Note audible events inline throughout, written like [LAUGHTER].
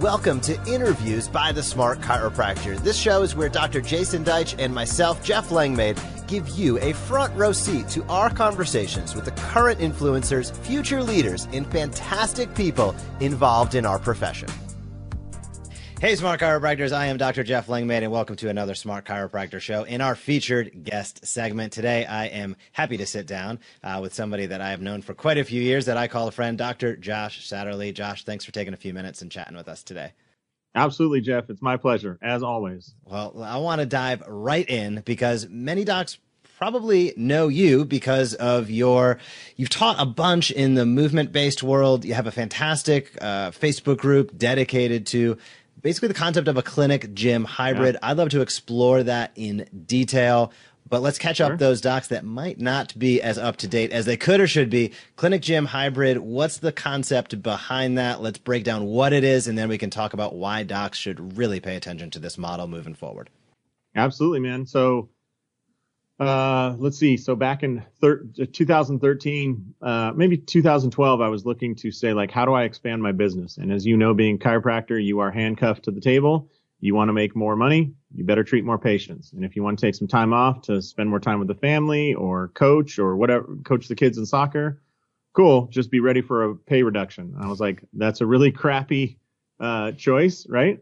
Welcome to Interviews by the Smart Chiropractor. This show is where Dr. Jason Deitch and myself, Jeff Langmaid, give you a front row seat to our conversations with the current influencers, future leaders, and fantastic people involved in our profession. Hey, Smart Chiropractors. I am Dr. Jeff Langmaid, and welcome to another Smart Chiropractor show. In our featured guest segment today, I am happy to sit down uh, with somebody that I have known for quite a few years that I call a friend, Dr. Josh Satterlee. Josh, thanks for taking a few minutes and chatting with us today. Absolutely, Jeff. It's my pleasure, as always. Well, I want to dive right in because many docs probably know you because of your you've taught a bunch in the movement based world you have a fantastic uh, facebook group dedicated to basically the concept of a clinic gym hybrid. Yeah. I'd love to explore that in detail. But let's catch sure. up those docs that might not be as up to date as they could or should be. Clinic gym hybrid, what's the concept behind that? Let's break down what it is, and then we can talk about why docs should really pay attention to this model moving forward. Absolutely, man. So uh, let's see. So back in thir- 2013, uh, maybe 2012, I was looking to say like, how do I expand my business? And as you know, being chiropractor, you are handcuffed to the table. You want to make more money. You better treat more patients. And if you want to take some time off to spend more time with the family or coach or whatever, coach the kids in soccer, cool. Just be ready for a pay reduction. I was like, that's a really crappy uh, choice, right?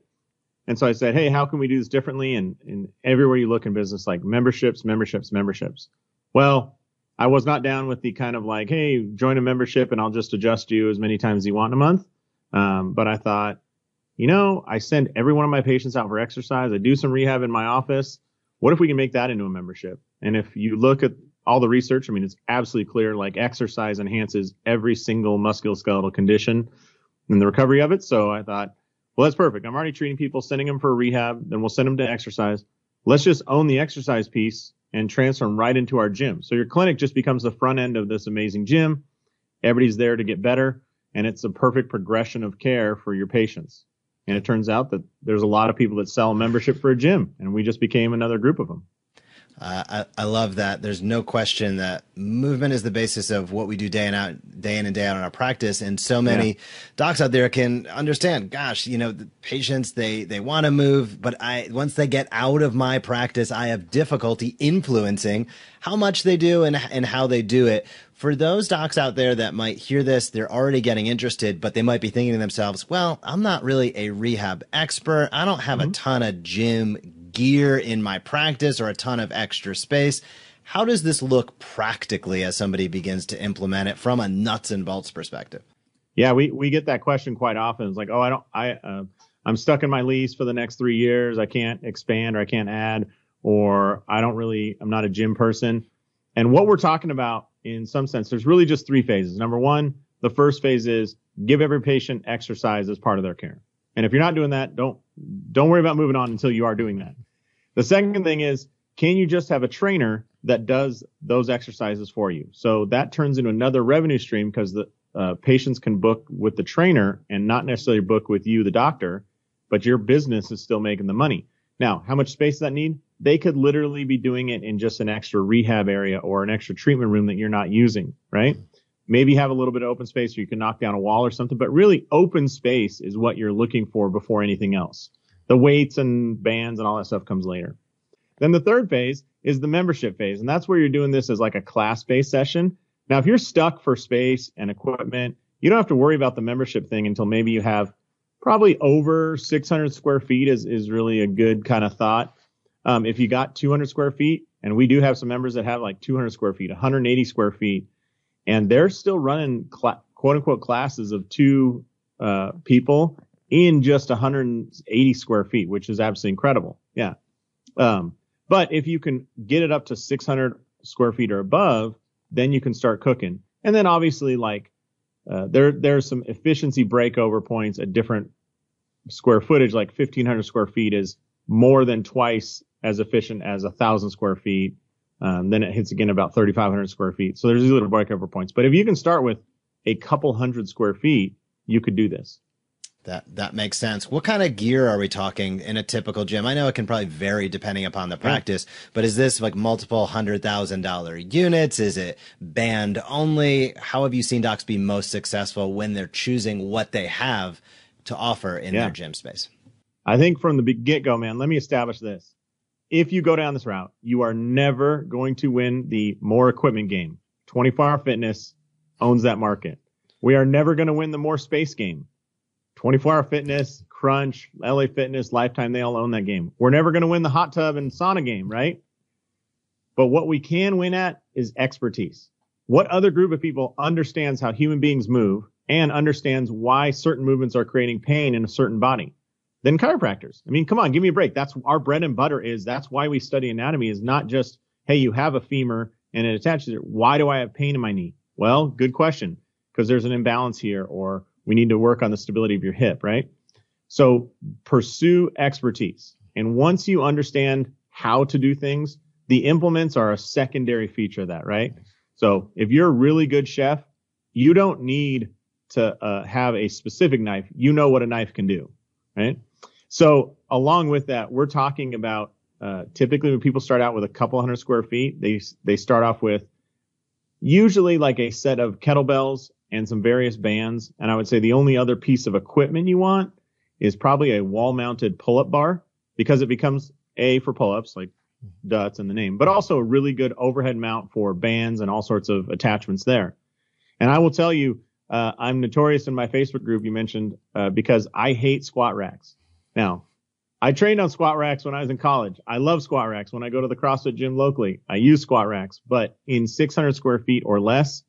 And so I said, hey, how can we do this differently? And, and everywhere you look in business, like memberships, memberships, memberships. Well, I was not down with the kind of like, hey, join a membership and I'll just adjust you as many times as you want in a month. Um, but I thought, you know, I send every one of my patients out for exercise. I do some rehab in my office. What if we can make that into a membership? And if you look at all the research, I mean, it's absolutely clear like exercise enhances every single musculoskeletal condition and the recovery of it. So I thought, well, that's perfect. I'm already treating people, sending them for rehab, then we'll send them to exercise. Let's just own the exercise piece and transfer them right into our gym. So your clinic just becomes the front end of this amazing gym. Everybody's there to get better, and it's a perfect progression of care for your patients. And it turns out that there's a lot of people that sell membership for a gym, and we just became another group of them. Uh, I, I love that. There's no question that movement is the basis of what we do day in out, day in and day out in our practice. And so many yeah. docs out there can understand. Gosh, you know, the patients they they want to move, but I once they get out of my practice, I have difficulty influencing how much they do and and how they do it. For those docs out there that might hear this, they're already getting interested, but they might be thinking to themselves, "Well, I'm not really a rehab expert. I don't have mm-hmm. a ton of gym gear in my practice or a ton of extra space. How does this look practically as somebody begins to implement it from a nuts and bolts perspective? Yeah, we, we get that question quite often. It's like, oh, I don't, I, uh, I'm stuck in my lease for the next three years. I can't expand or I can't add, or I don't really, I'm not a gym person. And what we're talking about in some sense, there's really just three phases. Number one, the first phase is give every patient exercise as part of their care. And if you're not doing that, don't don't worry about moving on until you are doing that. The second thing is, can you just have a trainer that does those exercises for you? So that turns into another revenue stream because the uh, patients can book with the trainer and not necessarily book with you, the doctor, but your business is still making the money. Now, how much space does that need? They could literally be doing it in just an extra rehab area or an extra treatment room that you're not using, right? Maybe have a little bit of open space where you can knock down a wall or something, but really open space is what you're looking for before anything else. The weights and bands and all that stuff comes later. Then the third phase is the membership phase. And that's where you're doing this as like a class based session. Now, if you're stuck for space and equipment, you don't have to worry about the membership thing until maybe you have probably over 600 square feet is, is really a good kind of thought. Um, if you got 200 square feet, and we do have some members that have like 200 square feet, 180 square feet, and they're still running cl- quote unquote classes of two uh, people in just 180 square feet, which is absolutely incredible. Yeah. Um, but if you can get it up to 600 square feet or above, then you can start cooking. And then obviously, like uh, there there's some efficiency breakover points at different square footage. Like 1500 square feet is more than twice as efficient as a thousand square feet. Um, then it hits again about 3,500 square feet. So there's these little breakover points. But if you can start with a couple hundred square feet, you could do this. That that makes sense. What kind of gear are we talking in a typical gym? I know it can probably vary depending upon the practice, yeah. but is this like multiple hundred thousand dollar units? Is it band only? How have you seen docs be most successful when they're choosing what they have to offer in yeah. their gym space? I think from the get go, man, let me establish this. If you go down this route, you are never going to win the more equipment game. 24 hour fitness owns that market. We are never going to win the more space game. 24 hour fitness, crunch, LA fitness, lifetime, they all own that game. We're never going to win the hot tub and sauna game, right? But what we can win at is expertise. What other group of people understands how human beings move and understands why certain movements are creating pain in a certain body? Than chiropractors. I mean, come on, give me a break. That's our bread and butter is that's why we study anatomy is not just, hey, you have a femur and it attaches it. Why do I have pain in my knee? Well, good question. Because there's an imbalance here or we need to work on the stability of your hip, right? So pursue expertise. And once you understand how to do things, the implements are a secondary feature of that, right? So if you're a really good chef, you don't need to uh, have a specific knife. You know what a knife can do, right? So along with that, we're talking about uh, typically when people start out with a couple hundred square feet, they they start off with usually like a set of kettlebells and some various bands. And I would say the only other piece of equipment you want is probably a wall mounted pull up bar because it becomes a for pull ups like duts in the name, but also a really good overhead mount for bands and all sorts of attachments there. And I will tell you, uh, I'm notorious in my Facebook group you mentioned uh, because I hate squat racks. Now, I trained on squat racks when I was in college. I love squat racks. When I go to the CrossFit gym locally, I use squat racks, but in 600 square feet or less,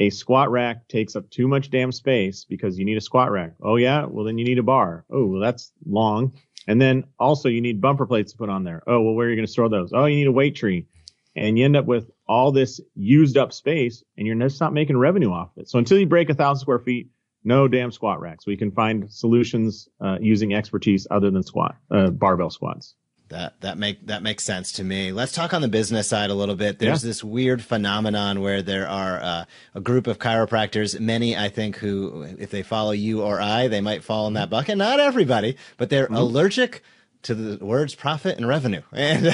a squat rack takes up too much damn space because you need a squat rack. Oh yeah, well then you need a bar. Oh, well that's long. And then also you need bumper plates to put on there. Oh, well where are you going to store those? Oh, you need a weight tree. And you end up with all this used up space and you're just not making revenue off it. So until you break a thousand square feet, no damn squat racks. We can find solutions uh, using expertise other than squat uh, barbell squats. That that make that makes sense to me. Let's talk on the business side a little bit. There's yeah. this weird phenomenon where there are uh, a group of chiropractors, many I think who, if they follow you or I, they might fall in that bucket. Not everybody, but they're mm-hmm. allergic to the words profit and revenue. [LAUGHS] And,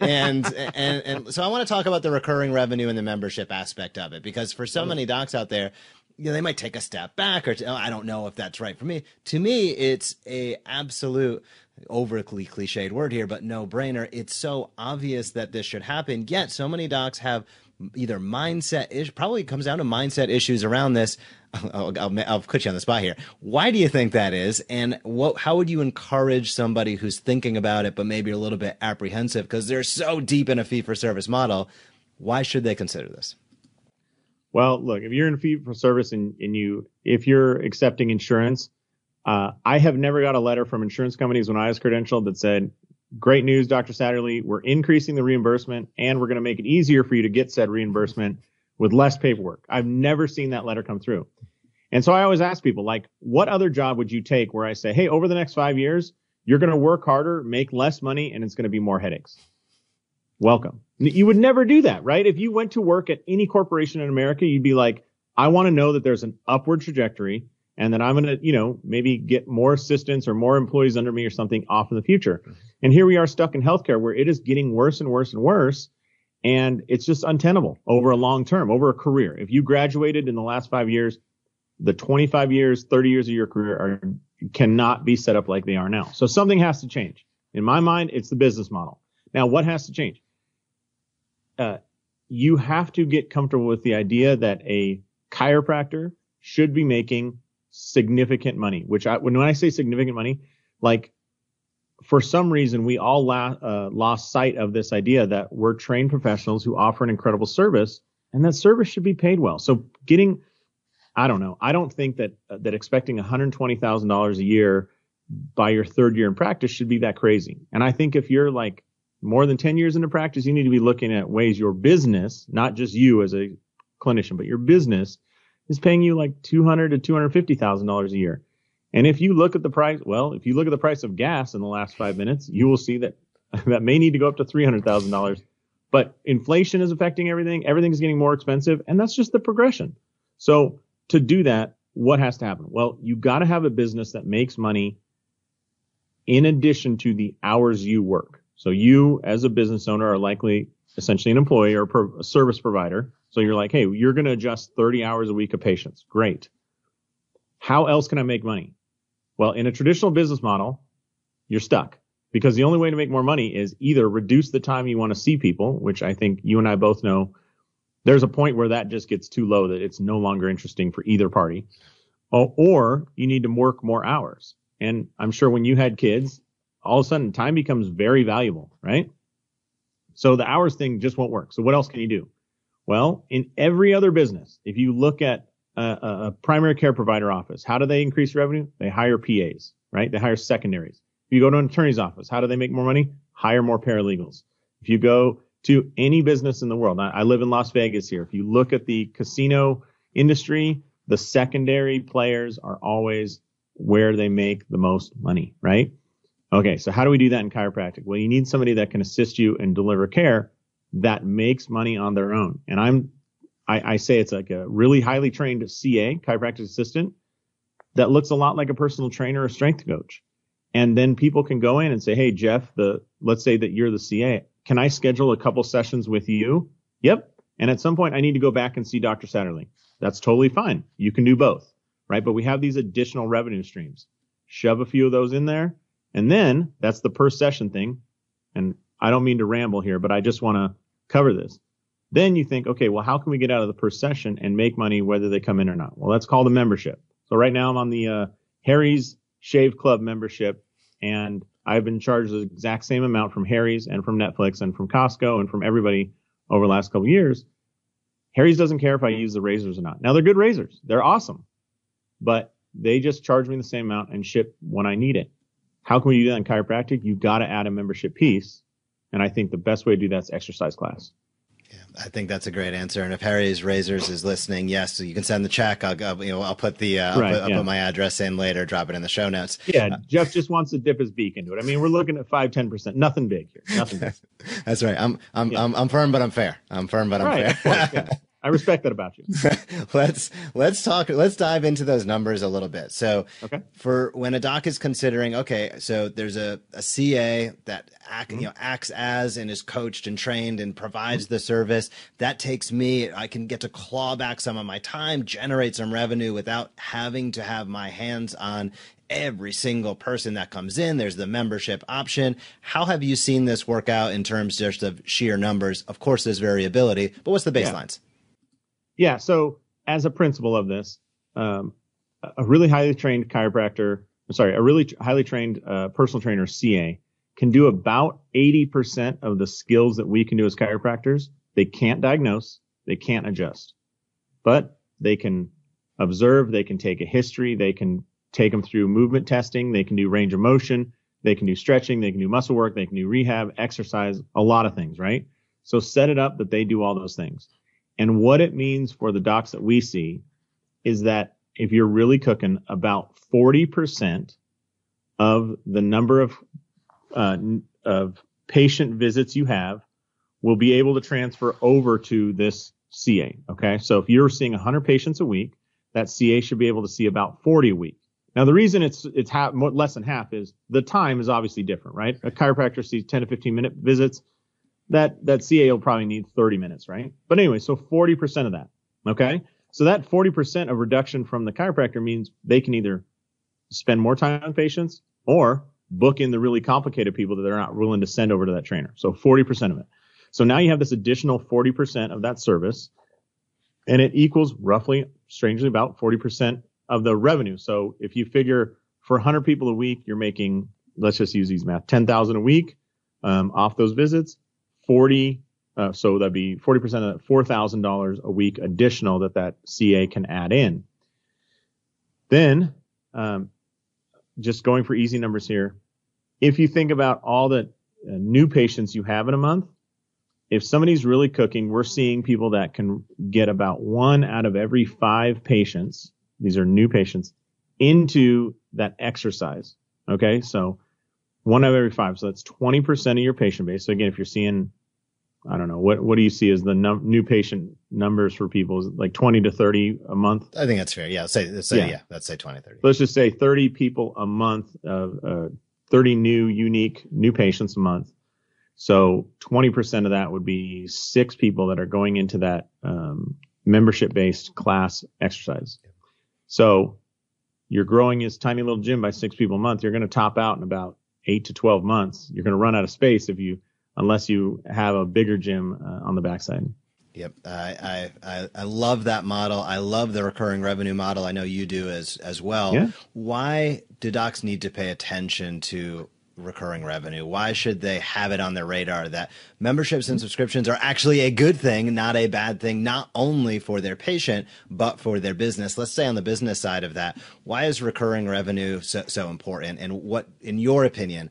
and, and, and, so I want to talk about the recurring revenue and the membership aspect of it because for so mm-hmm. many docs out there, you know, they might take a step back or oh, I don't know if that's right for me. To me, it's a absolute overly cliched word here, but no brainer. It's so obvious that this should happen. Yet so many docs have either mindset ish probably comes down to mindset issues around this. [LAUGHS] I'll, I'll, I'll, put you on the spot here. Why do you think that is? And what, how would you encourage somebody who's thinking about it, but maybe a little bit apprehensive because they're so deep in a fee for service model? Why should they consider this? Well, look, if you're in fee for service and, and you, if you're accepting insurance, uh, I have never got a letter from insurance companies when I was credentialed that said, great news, Dr. Satterlee, we're increasing the reimbursement and we're going to make it easier for you to get said reimbursement with less paperwork. I've never seen that letter come through. And so I always ask people, like, what other job would you take where I say, hey, over the next five years, you're going to work harder, make less money, and it's going to be more headaches? welcome. You would never do that, right? If you went to work at any corporation in America, you'd be like, I want to know that there's an upward trajectory and that I'm going to, you know, maybe get more assistants or more employees under me or something off in the future. And here we are stuck in healthcare where it is getting worse and worse and worse. And it's just untenable over a long term, over a career. If you graduated in the last five years, the 25 years, 30 years of your career are, cannot be set up like they are now. So something has to change. In my mind, it's the business model. Now, what has to change? Uh, you have to get comfortable with the idea that a chiropractor should be making significant money. Which I, when I say significant money, like for some reason we all la- uh, lost sight of this idea that we're trained professionals who offer an incredible service, and that service should be paid well. So getting, I don't know, I don't think that uh, that expecting $120,000 a year by your third year in practice should be that crazy. And I think if you're like more than 10 years into practice, you need to be looking at ways your business, not just you as a clinician, but your business is paying you like 200 to 250,000 dollars a year. And if you look at the price, well, if you look at the price of gas in the last five minutes, you will see that [LAUGHS] that may need to go up to $300,000. But inflation is affecting everything. Everything's getting more expensive, and that's just the progression. So to do that, what has to happen? Well, you got to have a business that makes money in addition to the hours you work. So you, as a business owner, are likely essentially an employee or a service provider. So you're like, hey, you're going to adjust 30 hours a week of patients. Great. How else can I make money? Well, in a traditional business model, you're stuck because the only way to make more money is either reduce the time you want to see people, which I think you and I both know there's a point where that just gets too low that it's no longer interesting for either party, or, or you need to work more hours. And I'm sure when you had kids, all of a sudden time becomes very valuable, right? So the hours thing just won't work. So what else can you do? Well, in every other business, if you look at a, a primary care provider office, how do they increase revenue? They hire PAs, right? They hire secondaries. If you go to an attorney's office, how do they make more money? Hire more paralegals. If you go to any business in the world, I, I live in Las Vegas here. If you look at the casino industry, the secondary players are always where they make the most money, right? Okay, so how do we do that in chiropractic? Well, you need somebody that can assist you and deliver care that makes money on their own. And I'm, I, I say it's like a really highly trained CA, chiropractic assistant, that looks a lot like a personal trainer or strength coach. And then people can go in and say, Hey, Jeff, the, let's say that you're the CA. Can I schedule a couple sessions with you? Yep. And at some point I need to go back and see Dr. Satterlee. That's totally fine. You can do both, right? But we have these additional revenue streams. Shove a few of those in there and then that's the per session thing. And I don't mean to ramble here, but I just want to cover this. Then you think, okay, well, how can we get out of the per session and make money whether they come in or not? Well, that's called a membership. So right now I'm on the uh, Harry's Shave Club membership, and I've been charged the exact same amount from Harry's and from Netflix and from Costco and from everybody over the last couple years. Harry's doesn't care if I use the razors or not. Now they're good razors. They're awesome, but they just charge me the same amount and ship when I need it. How can we do that in chiropractic? You've got to add a membership piece. And I think the best way to do that is exercise class. Yeah, I think that's a great answer. And if Harry's Razors is listening, yes, so you can send the check. I'll, I'll you know I'll put the uh, I'll, right, put, I'll yeah. put, my address in later. Drop it in the show notes. Yeah, uh, Jeff just wants to dip his beak into it. I mean, we're looking at five ten percent. Nothing big here. Nothing. Big. [LAUGHS] that's right. I'm I'm, yeah. I'm I'm firm, but I'm fair. I'm firm, but I'm right, fair. [LAUGHS] I respect that about you. [LAUGHS] let's let's talk. Let's dive into those numbers a little bit. So, okay. for when a doc is considering, okay, so there's a, a CA that act, mm-hmm. you know acts as and is coached and trained and provides mm-hmm. the service. That takes me. I can get to claw back some of my time, generate some revenue without having to have my hands on every single person that comes in. There's the membership option. How have you seen this work out in terms just of sheer numbers? Of course, there's variability, but what's the baselines? Yeah. Yeah. So as a principle of this, um, a really highly trained chiropractor, I'm sorry, a really highly trained uh, personal trainer, CA, can do about 80% of the skills that we can do as chiropractors. They can't diagnose, they can't adjust, but they can observe, they can take a history, they can take them through movement testing, they can do range of motion, they can do stretching, they can do muscle work, they can do rehab, exercise, a lot of things, right? So set it up that they do all those things. And what it means for the docs that we see is that if you're really cooking, about 40% of the number of uh, of patient visits you have will be able to transfer over to this CA. Okay, so if you're seeing 100 patients a week, that CA should be able to see about 40 a week. Now the reason it's it's less than half is the time is obviously different, right? A chiropractor sees 10 to 15 minute visits that that CA will probably need 30 minutes, right? But anyway, so 40% of that. Okay. So that 40% of reduction from the chiropractor means they can either spend more time on patients or book in the really complicated people that they're not willing to send over to that trainer. So 40% of it. So now you have this additional 40% of that service and it equals roughly, strangely, about 40% of the revenue. So if you figure for 100 people a week, you're making, let's just use these math, 10,000 a week um, off those visits. 40, uh, so that'd be 40% of that, $4,000 a week additional that that CA can add in. Then, um, just going for easy numbers here, if you think about all the uh, new patients you have in a month, if somebody's really cooking, we're seeing people that can get about one out of every five patients. These are new patients into that exercise. Okay. So one out of every five. So that's 20% of your patient base. So again, if you're seeing, I don't know, what, what do you see as the num- new patient numbers for people? Is like 20 to 30 a month? I think that's fair. Yeah. Say, say, yeah. yeah let's say 20, 30. Let's just say 30 people a month, uh, uh, 30 new unique new patients a month. So 20% of that would be six people that are going into that, um, membership based class exercise. So you're growing this tiny little gym by six people a month, you're going to top out in about eight to 12 months. You're going to run out of space if you, unless you have a bigger gym uh, on the backside. Yep, I, I I love that model. I love the recurring revenue model. I know you do as as well. Yeah. Why do docs need to pay attention to recurring revenue? Why should they have it on their radar that memberships and subscriptions are actually a good thing, not a bad thing, not only for their patient but for their business? Let's say on the business side of that, why is recurring revenue so, so important? And what, in your opinion,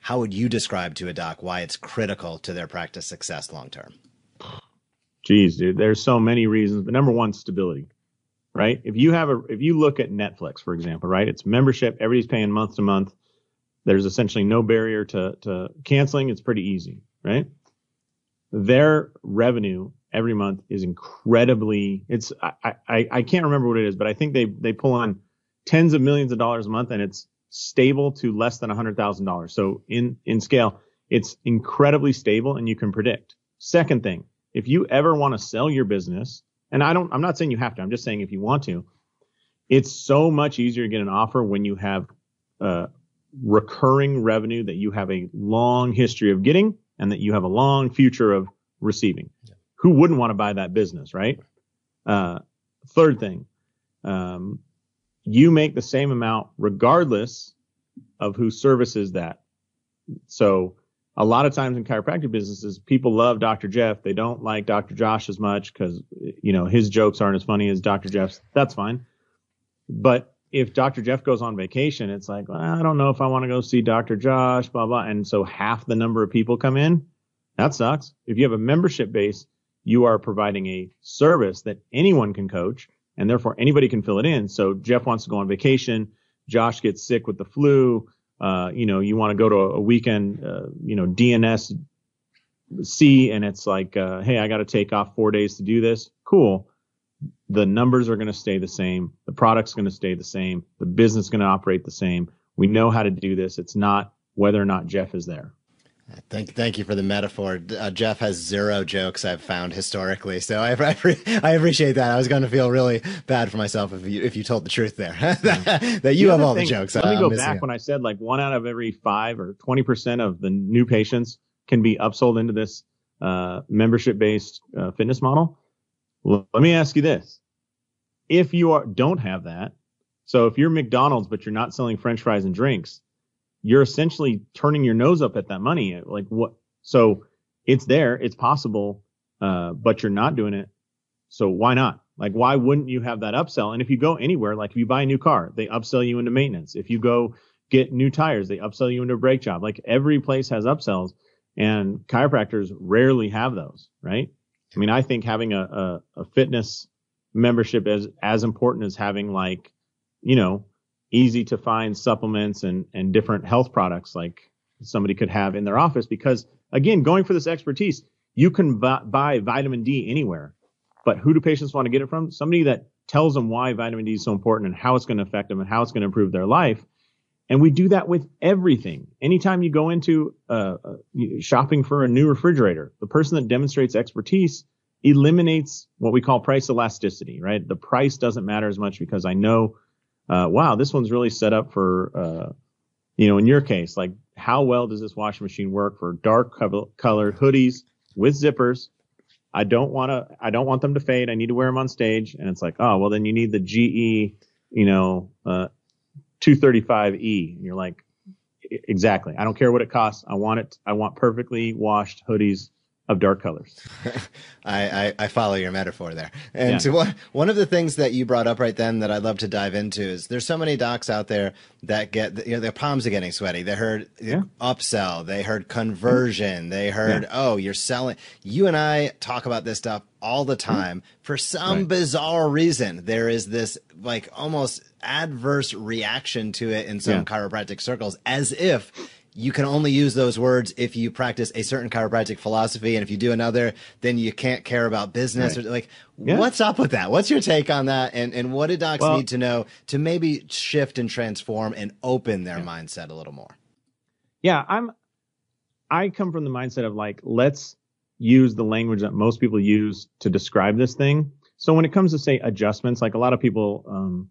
how would you describe to a doc why it's critical to their practice success long term? Geez, dude, there's so many reasons, but number one, stability, right? If you have a, if you look at Netflix, for example, right, it's membership, everybody's paying month to month. There's essentially no barrier to, to canceling. It's pretty easy, right? Their revenue every month is incredibly, it's, I, I, I can't remember what it is, but I think they, they pull on tens of millions of dollars a month and it's stable to less than a hundred thousand dollars. So in, in scale, it's incredibly stable and you can predict. Second thing, if you ever want to sell your business, and I don't, I'm not saying you have to, I'm just saying if you want to, it's so much easier to get an offer when you have uh, recurring revenue that you have a long history of getting and that you have a long future of receiving. Yeah. Who wouldn't want to buy that business, right? Uh, third thing, um, you make the same amount regardless of who services that. So a lot of times in chiropractic businesses, people love Dr. Jeff. They don't like Dr. Josh as much because, you know, his jokes aren't as funny as Dr. Jeff's. That's fine. But if Dr. Jeff goes on vacation, it's like, well, I don't know if I want to go see Dr. Josh, blah, blah. And so half the number of people come in. That sucks. If you have a membership base, you are providing a service that anyone can coach and therefore anybody can fill it in. So Jeff wants to go on vacation. Josh gets sick with the flu uh, you know, you want to go to a, weekend, uh, you know, DNS C and it's like, uh, hey, I got to take off four days to do this. Cool. The numbers are going to stay the same. The product's going to stay the same. The business is going to operate the same. We know how to do this. It's not whether or not Jeff is there. Thank, thank you for the metaphor. Uh, Jeff has zero jokes I've found historically, so I, I, I, appreciate that. I was going to feel really bad for myself if you if you told the truth there [LAUGHS] that, that you the have all thing, the jokes. Let me go back when I said like one out of every five or twenty percent of the new patients can be upsold into this uh, membership based uh, fitness model. Let me ask you this: If you are don't have that, so if you're McDonald's but you're not selling French fries and drinks, you're essentially turning your nose up at that money. Like what? So it's there, it's possible, uh, but you're not doing it. So why not? Like, why wouldn't you have that upsell? And if you go anywhere, like if you buy a new car, they upsell you into maintenance. If you go get new tires, they upsell you into a brake job. Like every place has upsells and chiropractors rarely have those, right? I mean, I think having a, a, a fitness membership is as important as having like, you know, easy to find supplements and, and different health products like somebody could have in their office because again, going for this expertise, you can buy vitamin D anywhere, but who do patients want to get it from? Somebody that tells them why vitamin D is so important and how it's going to affect them and how it's going to improve their life. And we do that with everything. Anytime you go into uh, uh, shopping for a new refrigerator, the person that demonstrates expertise eliminates what we call price elasticity, right? The price doesn't matter as much because I know uh, wow, this one's really set up for, uh, you know, in your case, like how well does this washing machine work for dark colored hoodies with zippers? I don't want to, I don't want them to fade. I need to wear them on stage. And it's like, oh, well, then you need the GE, you know, uh, 235E. And you're like, exactly. I don't care what it costs. I want it. I want perfectly washed hoodies of dark colors. [LAUGHS] I, I, I, follow your metaphor there. And yeah. so one, one of the things that you brought up right then that I'd love to dive into is there's so many docs out there that get, you know, their palms are getting sweaty. They heard yeah. upsell. They heard conversion. They heard, yeah. oh, you're selling. You and I talk about this stuff all the mm-hmm. time. For some right. bizarre reason, there is this like almost adverse reaction to it in some chiropractic circles as if you can only use those words if you practice a certain chiropractic philosophy and if you do another then you can't care about business right. or like yeah. what's up with that what's your take on that and and what do docs well, need to know to maybe shift and transform and open their yeah. mindset a little more yeah i'm i come from the mindset of like let's use the language that most people use to describe this thing so when it comes to say adjustments like a lot of people um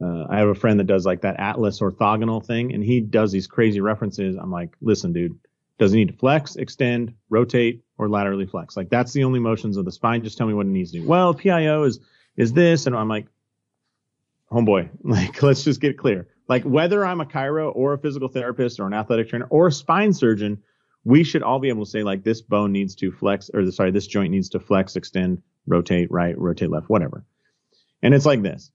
uh, I have a friend that does like that Atlas orthogonal thing, and he does these crazy references. I'm like, listen, dude, does it need to flex, extend, rotate, or laterally flex? Like that's the only motions of the spine. Just tell me what it needs to do. Well, PIO is is this, and I'm like, homeboy, [LAUGHS] like let's just get clear. Like whether I'm a chiro or a physical therapist or an athletic trainer or a spine surgeon, we should all be able to say like this bone needs to flex, or sorry, this joint needs to flex, extend, rotate right, rotate left, whatever. And it's like this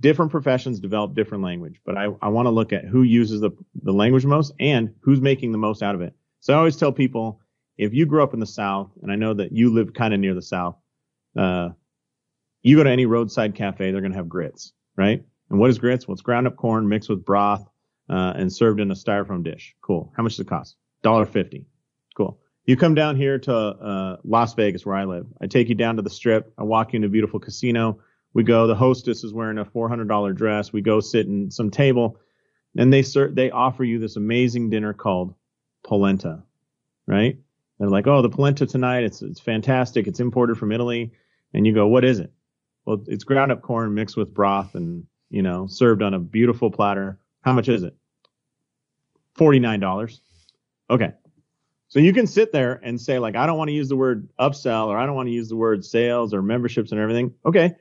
different professions develop different language, but I, I want to look at who uses the, the language most and who's making the most out of it. So I always tell people, if you grew up in the South, and I know that you live kind of near the South, uh, you go to any roadside cafe, they're going to have grits, right? And what is grits? Well, it's ground up corn mixed with broth, uh, and served in a styrofoam dish. Cool. How much does it cost? Dollar fifty. Cool. You come down here to uh, Las Vegas, where I live. I take you down to the strip. I walk you into a beautiful casino we go, the hostess is wearing a $400 dress. We go sit in some table and they start, they offer you this amazing dinner called polenta, right? They're like, oh, the polenta tonight, it's, it's fantastic. It's imported from Italy. And you go, what is it? Well, it's ground up corn mixed with broth and, you know, served on a beautiful platter. How much is it? $49. Okay. So you can sit there and say, like, I don't want to use the word upsell or I don't want to use the word sales or memberships and everything. Okay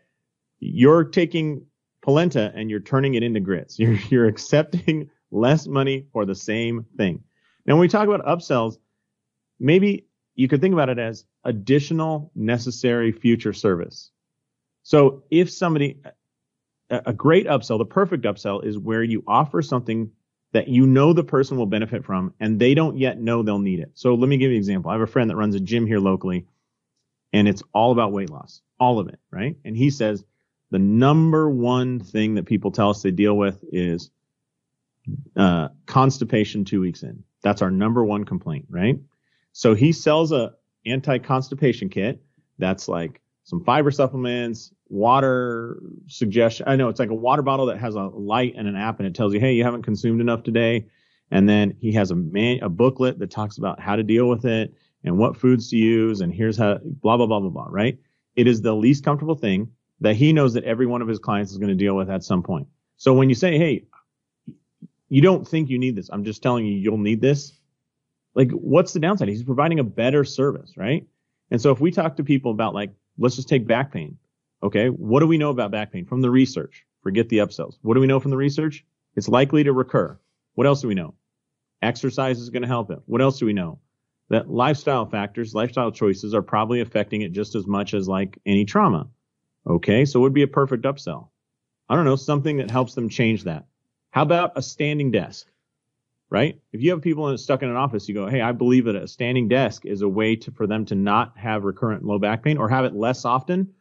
you're taking polenta and you're turning it into grits. [LAUGHS] You're, you're accepting less money for the same thing. Now, when we talk about upsells, maybe you could think about it as additional necessary future service. So if somebody, a great upsell, the perfect upsell is where you offer something that you know the person will benefit from and they don't yet know they'll need it. So let me give you an example. I have a friend that runs a gym here locally and it's all about weight loss, all of it, right? And he says, the number one thing that people tell us they deal with is uh, constipation two weeks in. That's our number one complaint, right? So he sells a anti-constipation kit that's like some fiber supplements, water suggestion. I know it's like a water bottle that has a light and an app and it tells you, hey, you haven't consumed enough today. And then he has a man, a booklet that talks about how to deal with it and what foods to use and here's how blah blah blah blah blah. Right? It is the least comfortable thing that he knows that every one of his clients is going to deal with at some point. So when you say, Hey, you don't think you need this. I'm just telling you, you'll need this. Like, what's the downside? He's providing a better service, right? And so if we talk to people about like, let's just take back pain. Okay. What do we know about back pain from the research? Forget the upsells. What do we know from the research? It's likely to recur. What else do we know? Exercise is going to help it. What else do we know? That lifestyle factors, lifestyle choices are probably affecting it just as much as like any trauma. Okay, so it would be a perfect upsell. I don't know, something that helps them change that. How about a standing desk? Right? If you have people stuck in an office, you go, hey, I believe that a standing desk is a way to, for them to not have recurrent low back pain or have it less often.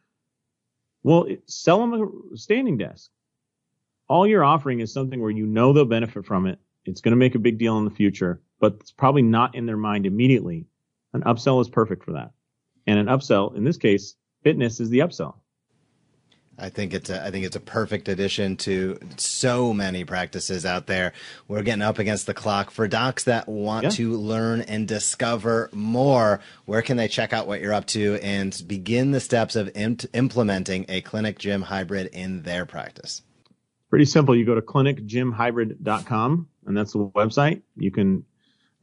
Well, sell them a standing desk. All you're offering is something where you know they'll benefit from it. It's going to make a big deal in the future, but it's probably not in their mind immediately. An upsell is perfect for that. And an upsell, in this case, fitness is the upsell. I think it's a, I think it's a perfect addition to so many practices out there. We're getting up against the clock for docs that want yeah. to learn and discover more. Where can they check out what you're up to and begin the steps of implementing a clinic gym hybrid in their practice? Pretty simple. You go to clinicgymhybrid.com and that's the website. You can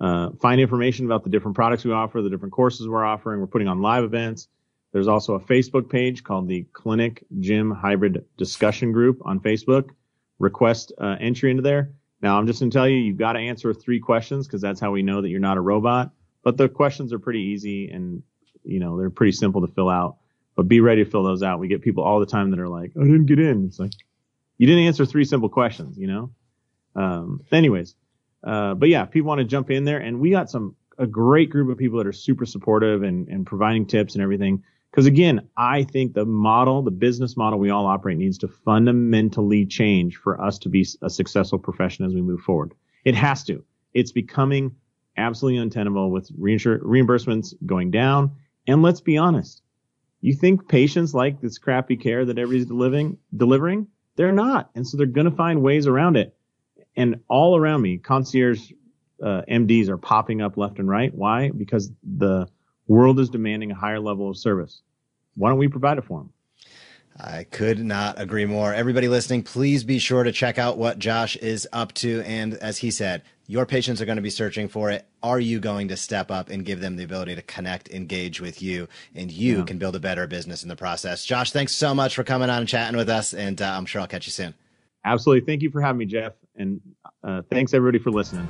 uh, find information about the different products we offer, the different courses we're offering. We're putting on live events there's also a Facebook page called the Clinic Gym Hybrid Discussion Group on Facebook. Request uh, entry into there. Now, I'm just going to tell you, you've got to answer three questions because that's how we know that you're not a robot. But the questions are pretty easy and, you know, they're pretty simple to fill out. But be ready to fill those out. We get people all the time that are like, I didn't get in. It's like, you didn't answer three simple questions, you know? Um, anyways, uh, but yeah, people want to jump in there and we got some, a great group of people that are super supportive and, and providing tips and everything. Because again, I think the model, the business model we all operate needs to fundamentally change for us to be a successful profession as we move forward. It has to. It's becoming absolutely untenable with reimbursements going down. And let's be honest. You think patients like this crappy care that everybody's delivering, delivering? They're not. And so they're going to find ways around it. And all around me, concierge uh, MDs are popping up left and right. Why? Because the world is demanding a higher level of service. Why don't we provide it for them? I could not agree more. Everybody listening, please be sure to check out what Josh is up to. And as he said, your patients are going to be searching for it. Are you going to step up and give them the ability to connect, engage with you, and you yeah. can build a better business in the process? Josh, thanks so much for coming on and chatting with us. And uh, I'm sure I'll catch you soon. Absolutely. Thank you for having me, Jeff. And uh, thanks everybody for listening.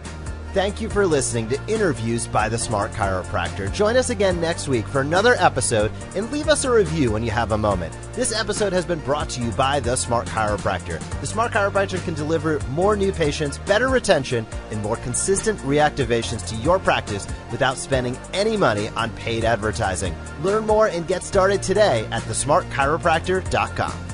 Thank you for listening to Interviews by the Smart Chiropractor. Join us again next week for another episode and leave us a review when you have a moment. This episode has been brought to you by the Smart Chiropractor. The Smart Chiropractor can deliver more new patients, better retention, and more consistent reactivations to your practice without spending any money on paid advertising. Learn more and get started today at thesmartchiropractor.com.